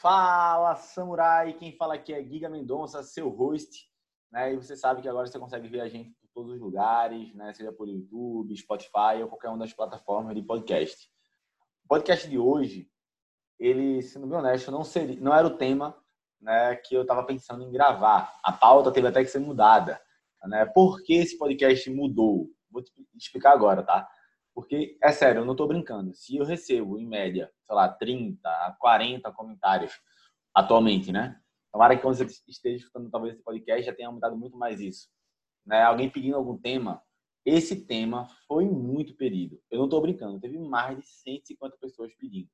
Fala, samurai! Quem fala aqui é Giga Mendonça, seu host. Né? E você sabe que agora você consegue ver a gente por todos os lugares, né? seja por YouTube, Spotify ou qualquer uma das plataformas de podcast. O podcast de hoje, ele, sendo bem honesto, não, seria, não era o tema né, que eu estava pensando em gravar. A pauta teve até que ser mudada. Né? Por que esse podcast mudou? Vou te explicar agora, tá? Porque, é sério, eu não estou brincando. Se eu recebo, em média, sei lá, 30, 40 comentários atualmente, né? Tomara que quando você esteja escutando talvez esse podcast já tenha mudado muito mais isso. Né? Alguém pedindo algum tema. Esse tema foi muito pedido. Eu não estou brincando. Teve mais de 150 pessoas pedindo.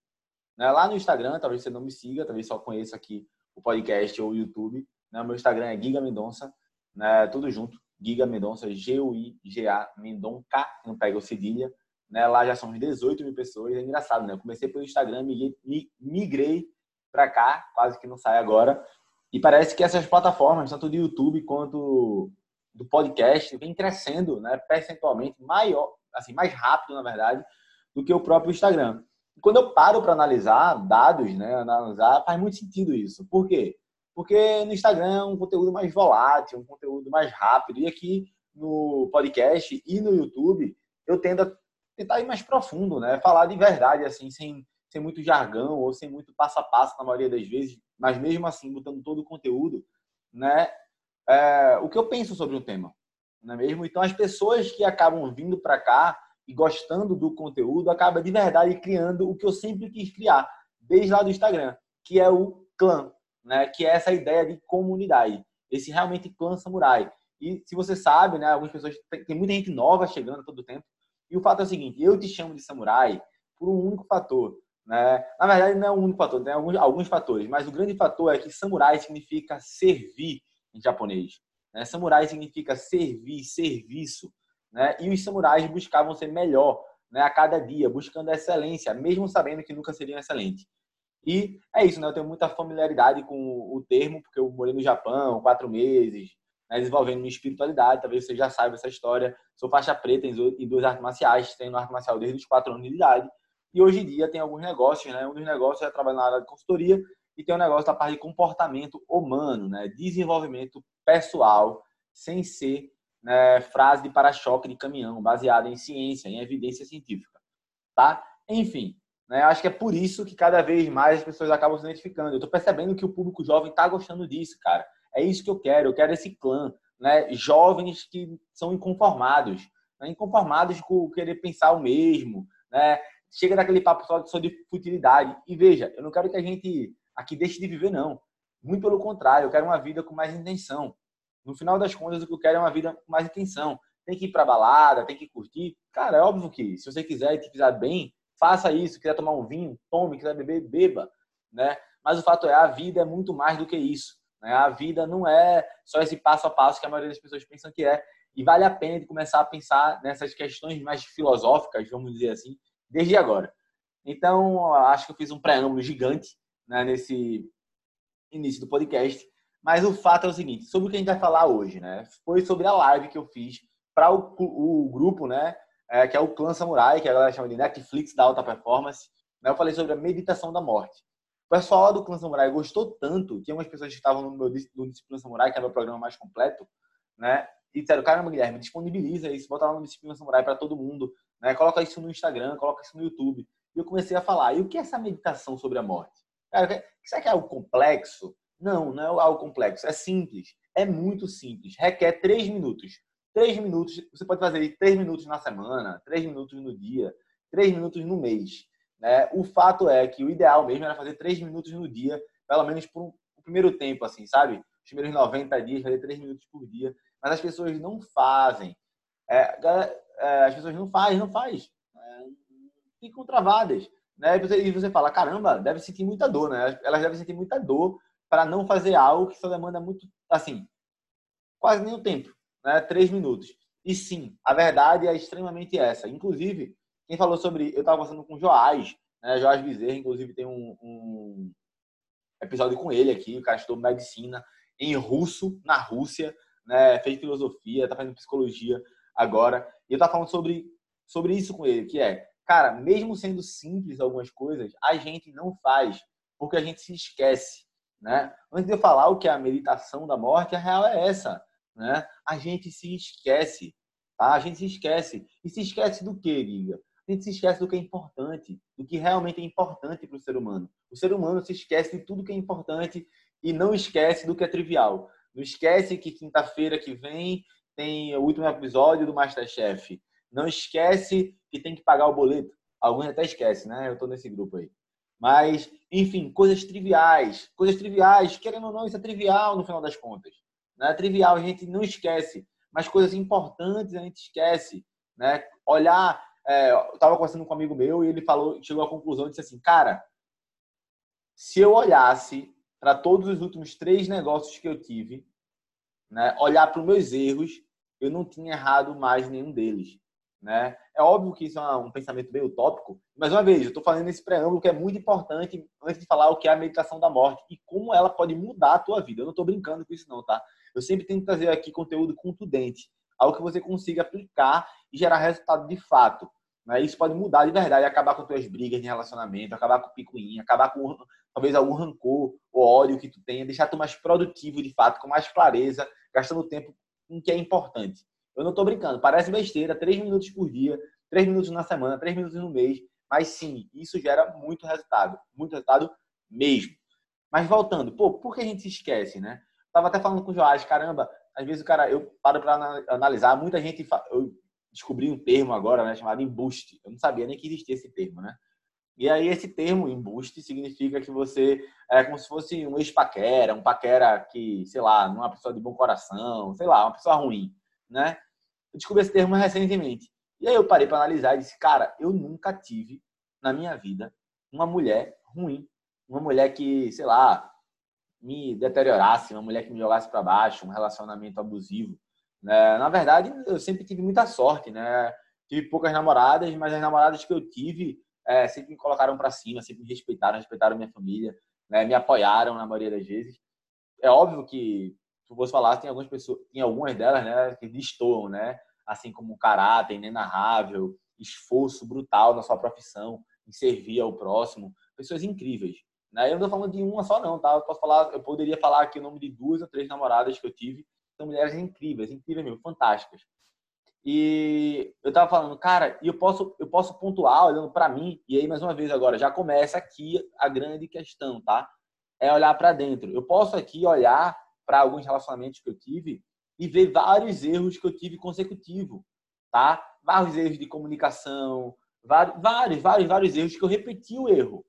Né? Lá no Instagram, talvez você não me siga, talvez só conheça aqui o podcast ou o YouTube. Né? Meu Instagram é Giga Mendonça, né? tudo junto. Giga Mendonça, G-U-I-G-A Mendonca, não pega o cedilha. Né? Lá já são 18 mil pessoas. É engraçado, né? Eu comecei pelo Instagram, migrei, migrei para cá, quase que não sai agora. E parece que essas plataformas, tanto do YouTube quanto do podcast, vem crescendo, né, percentualmente maior, assim, mais rápido, na verdade, do que o próprio Instagram. E quando eu paro para analisar dados, né, analisar, faz muito sentido isso. Por quê? Porque no Instagram é um conteúdo mais volátil, um conteúdo mais rápido. E aqui no podcast e no YouTube, eu tendo a tentar ir mais profundo, né? Falar de verdade, assim, sem, sem muito jargão ou sem muito passo a passo na maioria das vezes, mas mesmo assim, botando todo o conteúdo, né? É, o que eu penso sobre o tema, não é mesmo? Então, as pessoas que acabam vindo para cá e gostando do conteúdo, acabam de verdade criando o que eu sempre quis criar, desde lá do Instagram, que é o clã, né? Que é essa ideia de comunidade, esse realmente clã samurai. E se você sabe, né? Algumas pessoas tem muita gente nova chegando todo tempo. E o fato é o seguinte: eu te chamo de samurai por um único fator. Né? Na verdade, não é um único fator, tem alguns, alguns fatores, mas o grande fator é que samurai significa servir em japonês. Né? Samurai significa servir, serviço. Né? E os samurais buscavam ser melhor né? a cada dia, buscando excelência, mesmo sabendo que nunca seriam excelentes. E é isso, né? eu tenho muita familiaridade com o termo, porque eu morei no Japão quatro meses, né, desenvolvendo minha espiritualidade. Talvez você já saiba essa história. Sou faixa preta em duas artes marciais, tenho arte marcial desde os quatro anos de idade. E hoje em dia tem alguns negócios, né? Um dos negócios é trabalhar na área de consultoria e tem um negócio da parte de comportamento humano, né? Desenvolvimento pessoal, sem ser né, frase de para-choque de caminhão, baseada em ciência, em evidência científica, tá? Enfim, né? Acho que é por isso que cada vez mais as pessoas acabam se identificando. Eu estou percebendo que o público jovem está gostando disso, cara. É isso que eu quero. Eu quero esse clã, né? Jovens que são inconformados, né? inconformados com querer pensar o mesmo, né? Chega daquele papo só de futilidade. E veja, eu não quero que a gente aqui deixe de viver, não. Muito pelo contrário, eu quero uma vida com mais intenção. No final das contas, o que eu quero é uma vida com mais intenção. Tem que ir para balada, tem que curtir. Cara, é óbvio que se você quiser e te fizer bem, faça isso. Quiser tomar um vinho, tome. Quiser beber, beba, né? Mas o fato é, a vida é muito mais do que isso. Né? A vida não é só esse passo a passo que a maioria das pessoas pensam que é. E vale a pena de começar a pensar nessas questões mais filosóficas, vamos dizer assim, desde agora. Então, acho que eu fiz um preâmbulo gigante né, nesse início do podcast. Mas o fato é o seguinte, sobre o que a gente vai falar hoje, né? Foi sobre a live que eu fiz para o, o, grupo, né? É, que é o Clã Samurai, que a galera chama de Netflix da alta performance. Né? Eu falei sobre a meditação da morte. O pessoal do Clã Samurai gostou tanto, tinha umas pessoas que estavam no meu no Disciplina Samurai, que era o programa mais completo, né? E disseram, caramba, Guilherme, disponibiliza isso, bota lá no Disciplina Samurai para todo mundo, né? Coloca isso no Instagram, coloca isso no YouTube. E eu comecei a falar, e o que é essa meditação sobre a morte? Cara, será que é algo complexo? Não, não é algo complexo, é simples. É muito simples. Requer três minutos. Três minutos, você pode fazer três minutos na semana, três minutos no dia, três minutos no mês. Né? O fato é que o ideal mesmo era fazer três minutos no dia, pelo menos por um, primeiro tempo, assim, sabe? Os primeiros 90 dias, fazer três minutos por dia. Mas as pessoas não fazem. É, é, as pessoas não fazem, não faz. É, ficam travadas. Né? E você, e você fala, caramba, deve sentir muita dor, né? Elas devem sentir muita dor para não fazer algo que só demanda muito, assim, quase nenhum tempo, né? Três minutos. E sim, a verdade é extremamente essa. Inclusive, quem falou sobre. Eu estava conversando com o Joás, né? Joás Bezerra, inclusive tem um, um, episódio com ele aqui. O cara estudou medicina em russo, na Rússia, né? Fez filosofia, está fazendo psicologia agora. E eu estava falando sobre, sobre isso com ele, que é, cara, mesmo sendo simples algumas coisas, a gente não faz. porque a gente se esquece, né? Antes de eu falar o que é a meditação da morte, a real é essa, né? A gente se esquece, tá? A gente se esquece. E se esquece do quê, Liga? A gente se esquece do que é importante, do que realmente é importante para o ser humano. O ser humano se esquece de tudo que é importante e não esquece do que é trivial. Não esquece que quinta-feira que vem tem o último episódio do Masterchef. Não esquece que tem que pagar o boleto. Alguns até esquecem, né? Eu estou nesse grupo aí. Mas, enfim, coisas triviais. Coisas triviais, querendo ou não, isso é trivial no final das contas. Né? Trivial, a gente não esquece. Mas coisas importantes a gente esquece. Né? Olhar. É, eu estava conversando com um amigo meu e ele falou, chegou à conclusão, disse assim, cara, se eu olhasse para todos os últimos três negócios que eu tive, né, olhar para os meus erros, eu não tinha errado mais nenhum deles. Né? É óbvio que isso é um pensamento bem utópico, mas uma vez, eu estou fazendo esse preâmbulo que é muito importante antes de falar o que é a meditação da morte e como ela pode mudar a tua vida. Eu não estou brincando com isso não, tá? Eu sempre tento trazer aqui conteúdo contundente, algo que você consiga aplicar e gerar resultado de fato. Né? Isso pode mudar de verdade, acabar com tuas brigas de relacionamento, acabar com o picuinha, acabar com talvez algum rancor ou ódio que tu tenha, deixar tu mais produtivo de fato, com mais clareza, gastando tempo com o que é importante. Eu não estou brincando, parece besteira, três minutos por dia, três minutos na semana, três minutos no mês, mas sim, isso gera muito resultado, muito resultado mesmo. Mas voltando, pô, por que a gente se esquece, né? Tava até falando com o Joás, caramba, às vezes o cara, eu paro para analisar, muita gente, eu descobri um termo agora, né, chamado embuste. Eu não sabia nem que existia esse termo, né? E aí esse termo embuste significa que você é como se fosse um ex-paquera, um paquera que, sei lá, não é uma pessoa de bom coração, sei lá, uma pessoa ruim, né? Eu descobri esse termo recentemente. E aí eu parei para analisar e disse, cara, eu nunca tive na minha vida uma mulher ruim, uma mulher que, sei lá, me deteriorasse, uma mulher que me jogasse para baixo, um relacionamento abusivo. Né? Na verdade, eu sempre tive muita sorte, né? Tive poucas namoradas, mas as namoradas que eu tive é, sempre me colocaram para cima, sempre me respeitaram, respeitaram minha família, né? me apoiaram na maioria das vezes. É óbvio que, se você falar, tem algumas pessoas, tem algumas delas, né, que destoam, né? Assim como caráter inenarrável, esforço brutal na sua profissão, em servir ao próximo, pessoas incríveis. Né? Eu não estou falando de uma só não, tá? Eu posso falar, eu poderia falar aqui o nome de duas ou três namoradas que eu tive, são mulheres incríveis, incríveis mesmo, fantásticas. E eu tava falando, cara, e eu posso, eu posso pontuar olhando para mim, e aí mais uma vez agora, já começa aqui a grande questão, tá? É olhar para dentro. Eu posso aqui olhar para alguns relacionamentos que eu tive e ver vários erros que eu tive consecutivo, tá? Vários erros de comunicação, vários, vários, vários, erros que eu repeti o erro.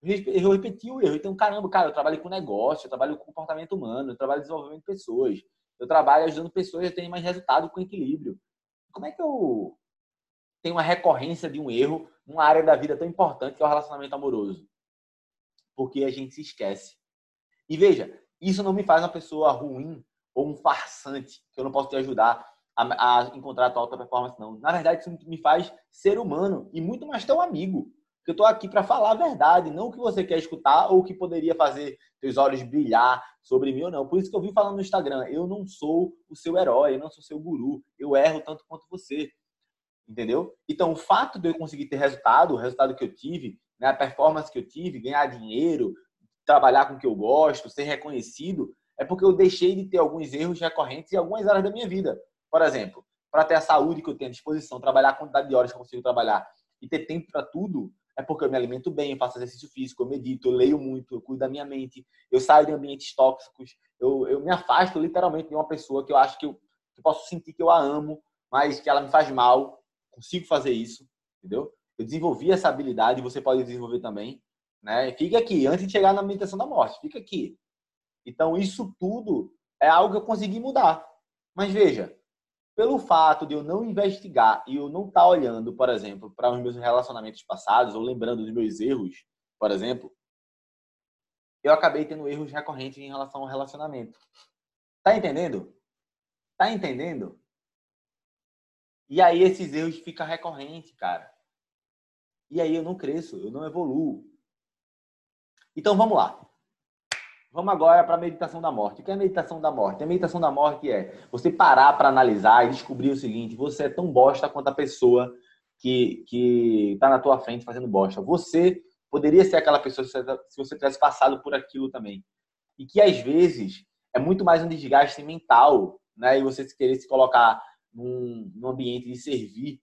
Eu repeti o erro. Então, caramba, cara, eu trabalho com negócio, eu trabalho com comportamento humano, eu trabalho desenvolvimento de pessoas, eu trabalho ajudando pessoas a terem mais resultado com equilíbrio como é que eu tenho uma recorrência de um erro numa área da vida tão importante que é o relacionamento amoroso? Porque a gente se esquece. E veja, isso não me faz uma pessoa ruim ou um farsante, que eu não posso te ajudar a, a encontrar a tua alta performance, não. Na verdade, isso me faz ser humano e muito mais teu amigo. Eu estou aqui para falar a verdade, não o que você quer escutar ou o que poderia fazer teus olhos brilhar sobre mim ou não. Por isso que eu vim falando no Instagram, eu não sou o seu herói, eu não sou o seu guru, eu erro tanto quanto você. Entendeu? Então, o fato de eu conseguir ter resultado, o resultado que eu tive, né, a performance que eu tive, ganhar dinheiro, trabalhar com o que eu gosto, ser reconhecido, é porque eu deixei de ter alguns erros recorrentes em algumas áreas da minha vida. Por exemplo, para ter a saúde que eu tenho à disposição, trabalhar a quantidade de horas que eu consigo trabalhar e ter tempo para tudo, é porque eu me alimento bem, eu faço exercício físico, eu medito, eu leio muito, eu cuido da minha mente, eu saio de ambientes tóxicos, eu, eu me afasto literalmente de uma pessoa que eu acho que eu, que eu posso sentir que eu a amo, mas que ela me faz mal. Consigo fazer isso, entendeu? Eu desenvolvi essa habilidade, você pode desenvolver também, né? Fica aqui, antes de chegar na meditação da morte, fica aqui. Então, isso tudo é algo que eu consegui mudar. Mas veja, pelo fato de eu não investigar e eu não estar tá olhando, por exemplo, para os meus relacionamentos passados ou lembrando dos meus erros, por exemplo, eu acabei tendo erros recorrentes em relação ao relacionamento. Tá entendendo? Tá entendendo? E aí esses erros ficam recorrentes, cara. E aí eu não cresço, eu não evoluo. Então vamos lá. Vamos agora para a meditação da morte. O que é a meditação da morte? A meditação da morte é você parar para analisar e descobrir o seguinte: você é tão bosta quanto a pessoa que que está na tua frente fazendo bosta. Você poderia ser aquela pessoa se você tivesse passado por aquilo também. E que às vezes é muito mais um desgaste mental, né? E você querer se colocar num, num ambiente de servir,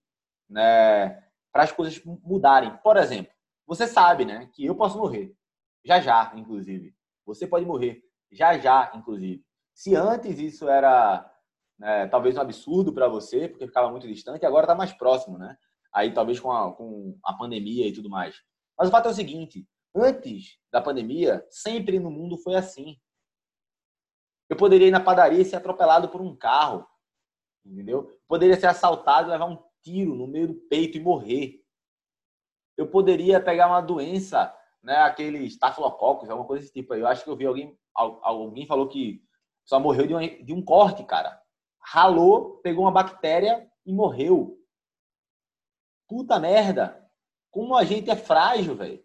né? Para as coisas mudarem. Por exemplo, você sabe, né? Que eu posso morrer. Já já, inclusive. Você pode morrer. Já já, inclusive. Se antes isso era né, talvez um absurdo para você, porque ficava muito distante, agora está mais próximo, né? Aí talvez com a, com a pandemia e tudo mais. Mas o fato é o seguinte: antes da pandemia, sempre no mundo foi assim. Eu poderia ir na padaria e ser atropelado por um carro, entendeu? Poderia ser assaltado e levar um tiro no meio do peito e morrer. Eu poderia pegar uma doença, né, aquele estafilococcus, alguma coisa desse tipo aí. Eu acho que eu vi alguém, alguém falou que só morreu de um, de um corte, cara. Ralou, pegou uma bactéria e morreu. Puta merda. Como a gente é frágil, velho.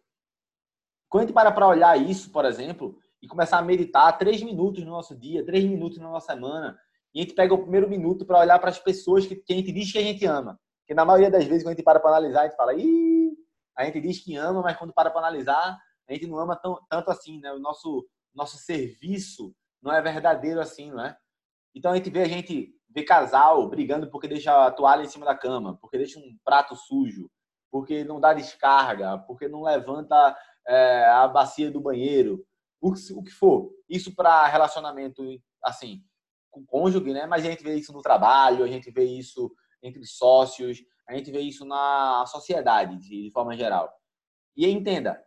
Quando a gente para para olhar isso, por exemplo, e começar a meditar três minutos no nosso dia, três minutos na nossa semana, e a gente pega o primeiro minuto para olhar para as pessoas que, que, a gente diz que a gente ama. Porque na maioria das vezes, quando a gente para para analisar, a gente fala, Ih! A gente diz que ama, mas quando para para analisar, a gente não ama tão, tanto assim, né? O nosso, nosso serviço não é verdadeiro assim, não é? Então a gente vê a gente vê casal brigando porque deixa a toalha em cima da cama, porque deixa um prato sujo, porque não dá descarga, porque não levanta é, a bacia do banheiro, o que, o que for. Isso para relacionamento, assim, com cônjuge, né? Mas a gente vê isso no trabalho, a gente vê isso entre sócios, a gente vê isso na sociedade, de, forma geral. E entenda,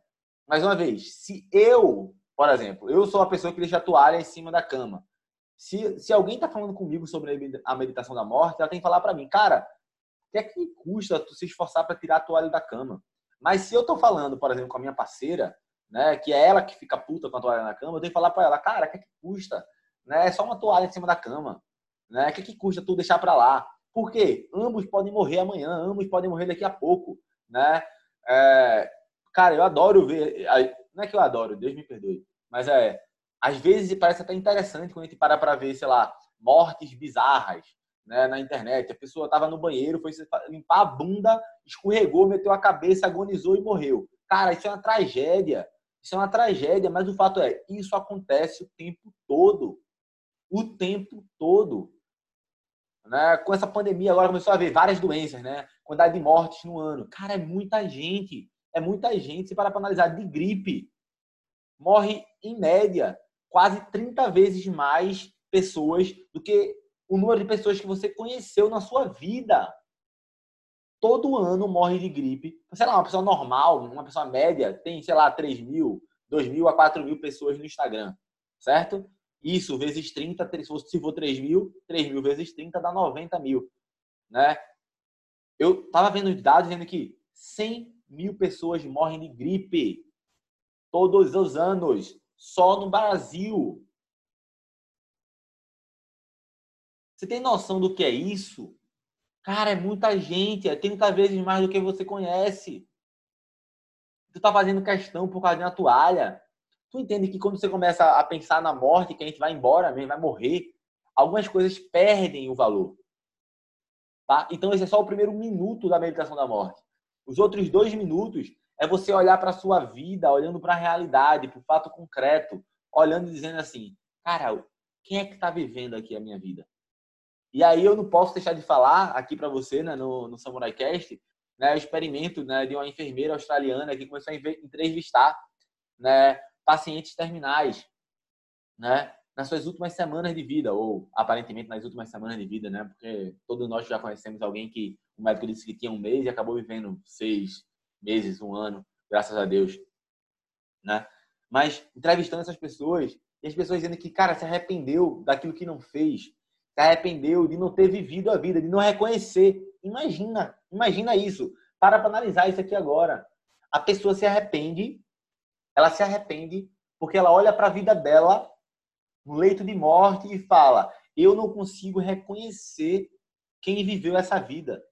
mais uma vez, se eu, por exemplo, eu sou a pessoa que deixa a toalha em cima da cama, se, se alguém está falando comigo sobre a meditação da morte, ela tem que falar para mim, cara, o que é que custa tu se esforçar para tirar a toalha da cama? Mas se eu estou falando, por exemplo, com a minha parceira, né, que é ela que fica puta com a toalha na cama, eu tenho que falar para ela, cara, o que é que custa? Né? É só uma toalha em cima da cama. Né? O que é que custa tu deixar para lá? Por quê? Ambos podem morrer amanhã, ambos podem morrer daqui a pouco, né? É, cara, eu adoro ver, não é que eu adoro, Deus me perdoe, mas é, às vezes parece até interessante quando a gente para para ver, sei lá, mortes bizarras né, na internet. A pessoa estava no banheiro, foi limpar a bunda, escorregou, meteu a cabeça, agonizou e morreu. Cara, isso é uma tragédia. Isso é uma tragédia, mas o fato é, isso acontece o tempo todo. O tempo todo. Né? Com essa pandemia agora começou a haver várias doenças, né? Quantidade de mortes no ano. Cara, é muita gente. É muita gente. Se parar para analisar, de gripe, morre em média quase 30 vezes mais pessoas do que o número de pessoas que você conheceu na sua vida. Todo ano morre de gripe. Sei lá, uma pessoa normal, uma pessoa média, tem, sei lá, 3 mil, 2 mil a 4 mil pessoas no Instagram, certo? Isso vezes 30, se for 3 mil, 3 mil vezes 30 dá 90 mil, né? Eu tava vendo dados dizendo que 100 mil pessoas morrem de gripe todos os anos só no Brasil. Você tem noção do que é isso? Cara, é muita gente, é 30 vezes mais do que você conhece. Tu tá fazendo questão por causa de uma toalha. Tu entende que quando você começa a pensar na morte, que a gente vai embora mesmo, vai morrer, algumas coisas perdem o valor. Tá? Então esse é só o primeiro minuto da meditação da morte. Os outros dois minutos é você olhar para a sua vida, olhando para a realidade, para o fato concreto, olhando e dizendo assim, cara, quem é que está vivendo aqui a minha vida? E aí eu não posso deixar de falar aqui para você, né, no, no Samurai Cast, né, o experimento né, de uma enfermeira australiana que começou a entrevistar né, pacientes terminais, né, nas suas últimas semanas de vida, ou aparentemente nas últimas semanas de vida, né, porque todos nós já conhecemos alguém que o médico disse que tinha um mês e acabou vivendo seis, meses, um ano, graças a Deus, né? Mas entrevistando essas pessoas e as pessoas dizendo que, cara, se arrependeu daquilo que não fez, se arrependeu de não ter vivido a vida, de não reconhecer. Imagina, imagina isso. Para para analisar isso aqui agora. A pessoa se arrepende, ela se arrepende porque ela olha para a vida dela no leito de morte e fala: eu não consigo reconhecer quem viveu essa vida.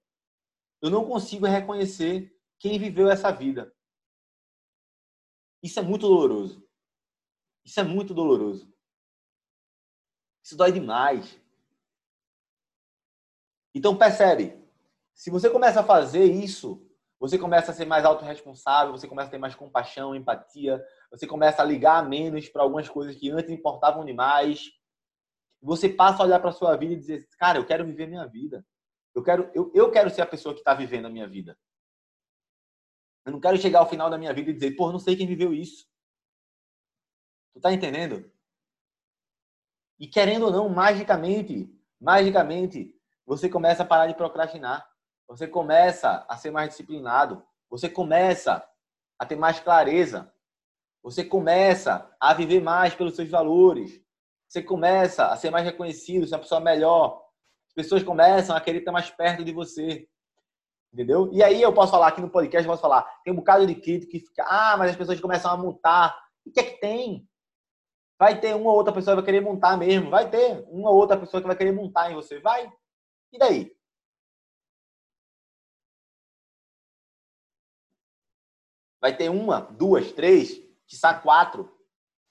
Eu não consigo reconhecer quem viveu essa vida. Isso é muito doloroso. Isso é muito doloroso. Isso dói demais. Então percebe, se você começa a fazer isso, você começa a ser mais autorresponsável, você começa a ter mais compaixão, empatia, você começa a ligar menos para algumas coisas que antes importavam demais. Você passa a olhar para a sua vida e dizer, cara, eu quero viver minha vida. Eu quero, eu, eu quero ser a pessoa que está vivendo a minha vida. Eu não quero chegar ao final da minha vida e dizer, pô, não sei quem viveu isso. Tu tá entendendo? E querendo ou não, magicamente, magicamente, você começa a parar de procrastinar. Você começa a ser mais disciplinado. Você começa a ter mais clareza. Você começa a viver mais pelos seus valores. Você começa a ser mais reconhecido, ser uma pessoa melhor. As pessoas começam a querer estar mais perto de você. Entendeu? E aí eu posso falar aqui no podcast, eu posso falar, tem um bocado de crítico que fica, ah, mas as pessoas começam a montar. O que é que tem? Vai ter uma ou outra pessoa que vai querer montar mesmo. Vai ter uma ou outra pessoa que vai querer montar em você. Vai. E daí? Vai ter uma, duas, três, quiçá quatro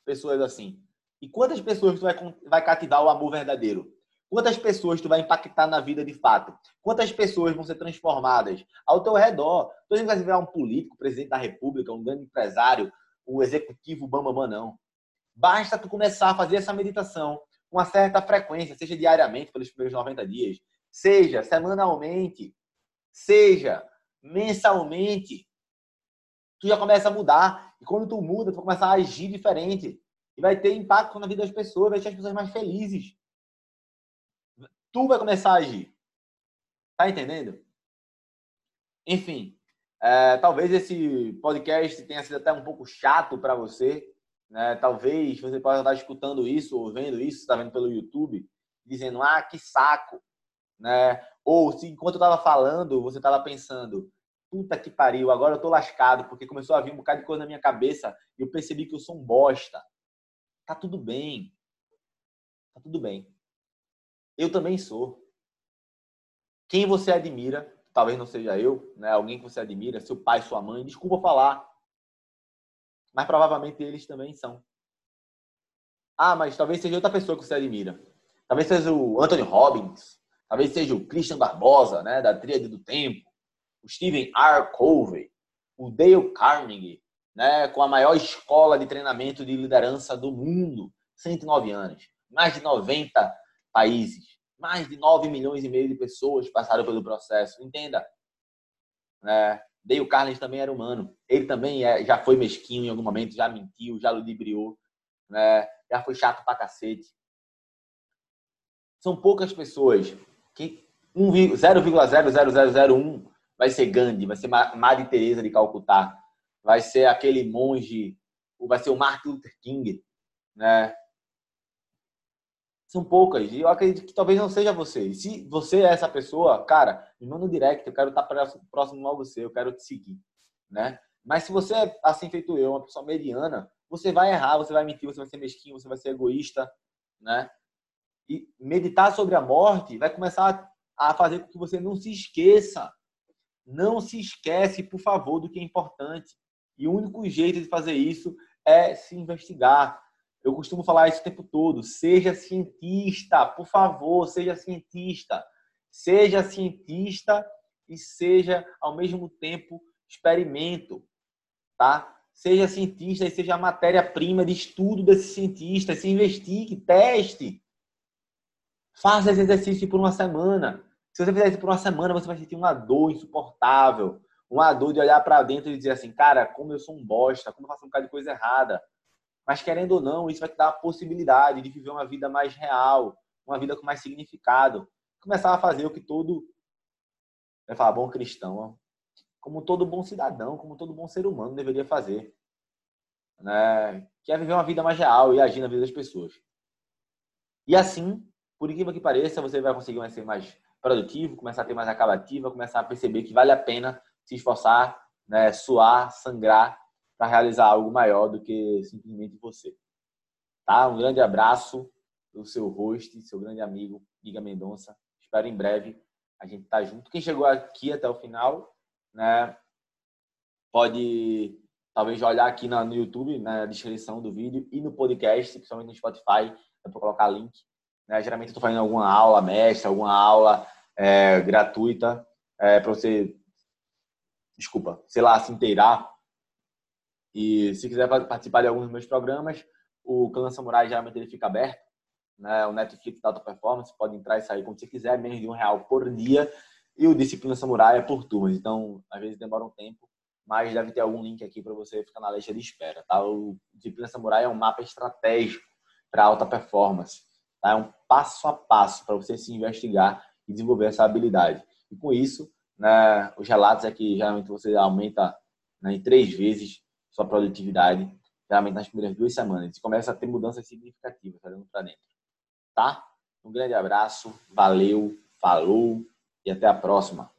pessoas assim. E quantas pessoas tu vai, vai cativar o amor verdadeiro? Quantas pessoas tu vai impactar na vida de fato? Quantas pessoas vão ser transformadas ao teu redor? Tu não vai virar um político, presidente da república, um grande empresário, um executivo bambambam, não. Basta tu começar a fazer essa meditação com uma certa frequência, seja diariamente, pelos primeiros 90 dias, seja semanalmente, seja mensalmente. Tu já começa a mudar. E quando tu muda, tu vai começar a agir diferente. E vai ter impacto na vida das pessoas, vai deixar as pessoas mais felizes tu vai começar a agir. Tá entendendo? Enfim, é, talvez esse podcast tenha sido até um pouco chato para você. Né? Talvez você possa estar escutando isso ou vendo isso, está vendo pelo YouTube, dizendo, ah, que saco. Né? Ou se enquanto eu estava falando, você estava pensando, puta que pariu, agora eu tô lascado, porque começou a vir um bocado de coisa na minha cabeça e eu percebi que eu sou um bosta. Tá tudo bem. Tá tudo bem. Eu também sou. Quem você admira, talvez não seja eu, né? alguém que você admira, seu pai, sua mãe, desculpa falar. Mas provavelmente eles também são. Ah, mas talvez seja outra pessoa que você admira. Talvez seja o Anthony Robbins, talvez seja o Christian Barbosa, né, da Tríade do Tempo, o Stephen R. Covey, o Dale Carnegie, né, com a maior escola de treinamento de liderança do mundo, 109 anos, mais de 90 países. Mais de 9 milhões e meio de pessoas passaram pelo processo. Entenda. É, Dale Carnes também era humano. Ele também é, já foi mesquinho em algum momento, já mentiu, já ludibriou, né? já foi chato pra cacete. São poucas pessoas que 0,00001 vai ser Gandhi, vai ser Madre Teresa de Calcutá, vai ser aquele monge, vai ser o Martin Luther King, né? são poucas. E eu acredito que talvez não seja você. E se você é essa pessoa, cara, me manda um direct, eu quero estar próximo a você, eu quero te seguir, né? Mas se você é assim feito eu, uma pessoa mediana, você vai errar, você vai mentir, você vai ser mesquinho, você vai ser egoísta, né? E meditar sobre a morte vai começar a fazer com que você não se esqueça. Não se esquece, por favor, do que é importante. E o único jeito de fazer isso é se investigar, eu costumo falar isso o tempo todo. Seja cientista, por favor, seja cientista. Seja cientista e seja, ao mesmo tempo, experimento. Tá? Seja cientista e seja a matéria-prima de estudo desse cientista. Se investigue, teste. Faça esse exercício por uma semana. Se você fizer isso por uma semana, você vai sentir uma dor insuportável. Uma dor de olhar para dentro e dizer assim, cara, como eu sou um bosta, como eu faço um bocado de coisa errada mas querendo ou não, isso vai te dar a possibilidade de viver uma vida mais real, uma vida com mais significado. Começar a fazer o que todo, vai falar, bom cristão, como todo bom cidadão, como todo bom ser humano deveria fazer. Né? Que é viver uma vida mais real e agir na vida das pessoas. E assim, por incrível que pareça, você vai conseguir ser mais produtivo, começar a ter mais acabativa, começar a perceber que vale a pena se esforçar, né? suar, sangrar para realizar algo maior do que simplesmente você. Tá? Um grande abraço do seu host, seu grande amigo, Giga Mendonça. Espero em breve a gente estar tá junto. Quem chegou aqui até o final, né, pode talvez olhar aqui no YouTube, na descrição do vídeo e no podcast, principalmente no Spotify, para colocar link. Né? Geralmente eu estou fazendo alguma aula mestra, alguma aula é, gratuita é, para você desculpa, sei lá, se inteirar. E se quiser participar de alguns dos meus programas, o Clã Samurai geralmente ele fica aberto. Né? O Netflix da Alta Performance pode entrar e sair como você quiser, menos de um real por dia. E o Disciplina Samurai é por turmas. Então, às vezes demora um tempo, mas deve ter algum link aqui para você ficar na lista de espera. Tá? O Disciplina Samurai é um mapa estratégico para alta performance. Tá? É um passo a passo para você se investigar e desenvolver essa habilidade. E com isso, né, os relatos é que geralmente você aumenta né, em três vezes sua produtividade, geralmente nas primeiras duas semanas. E começa a ter mudanças significativas olhando para dentro. Tá? Um grande abraço, valeu, falou e até a próxima.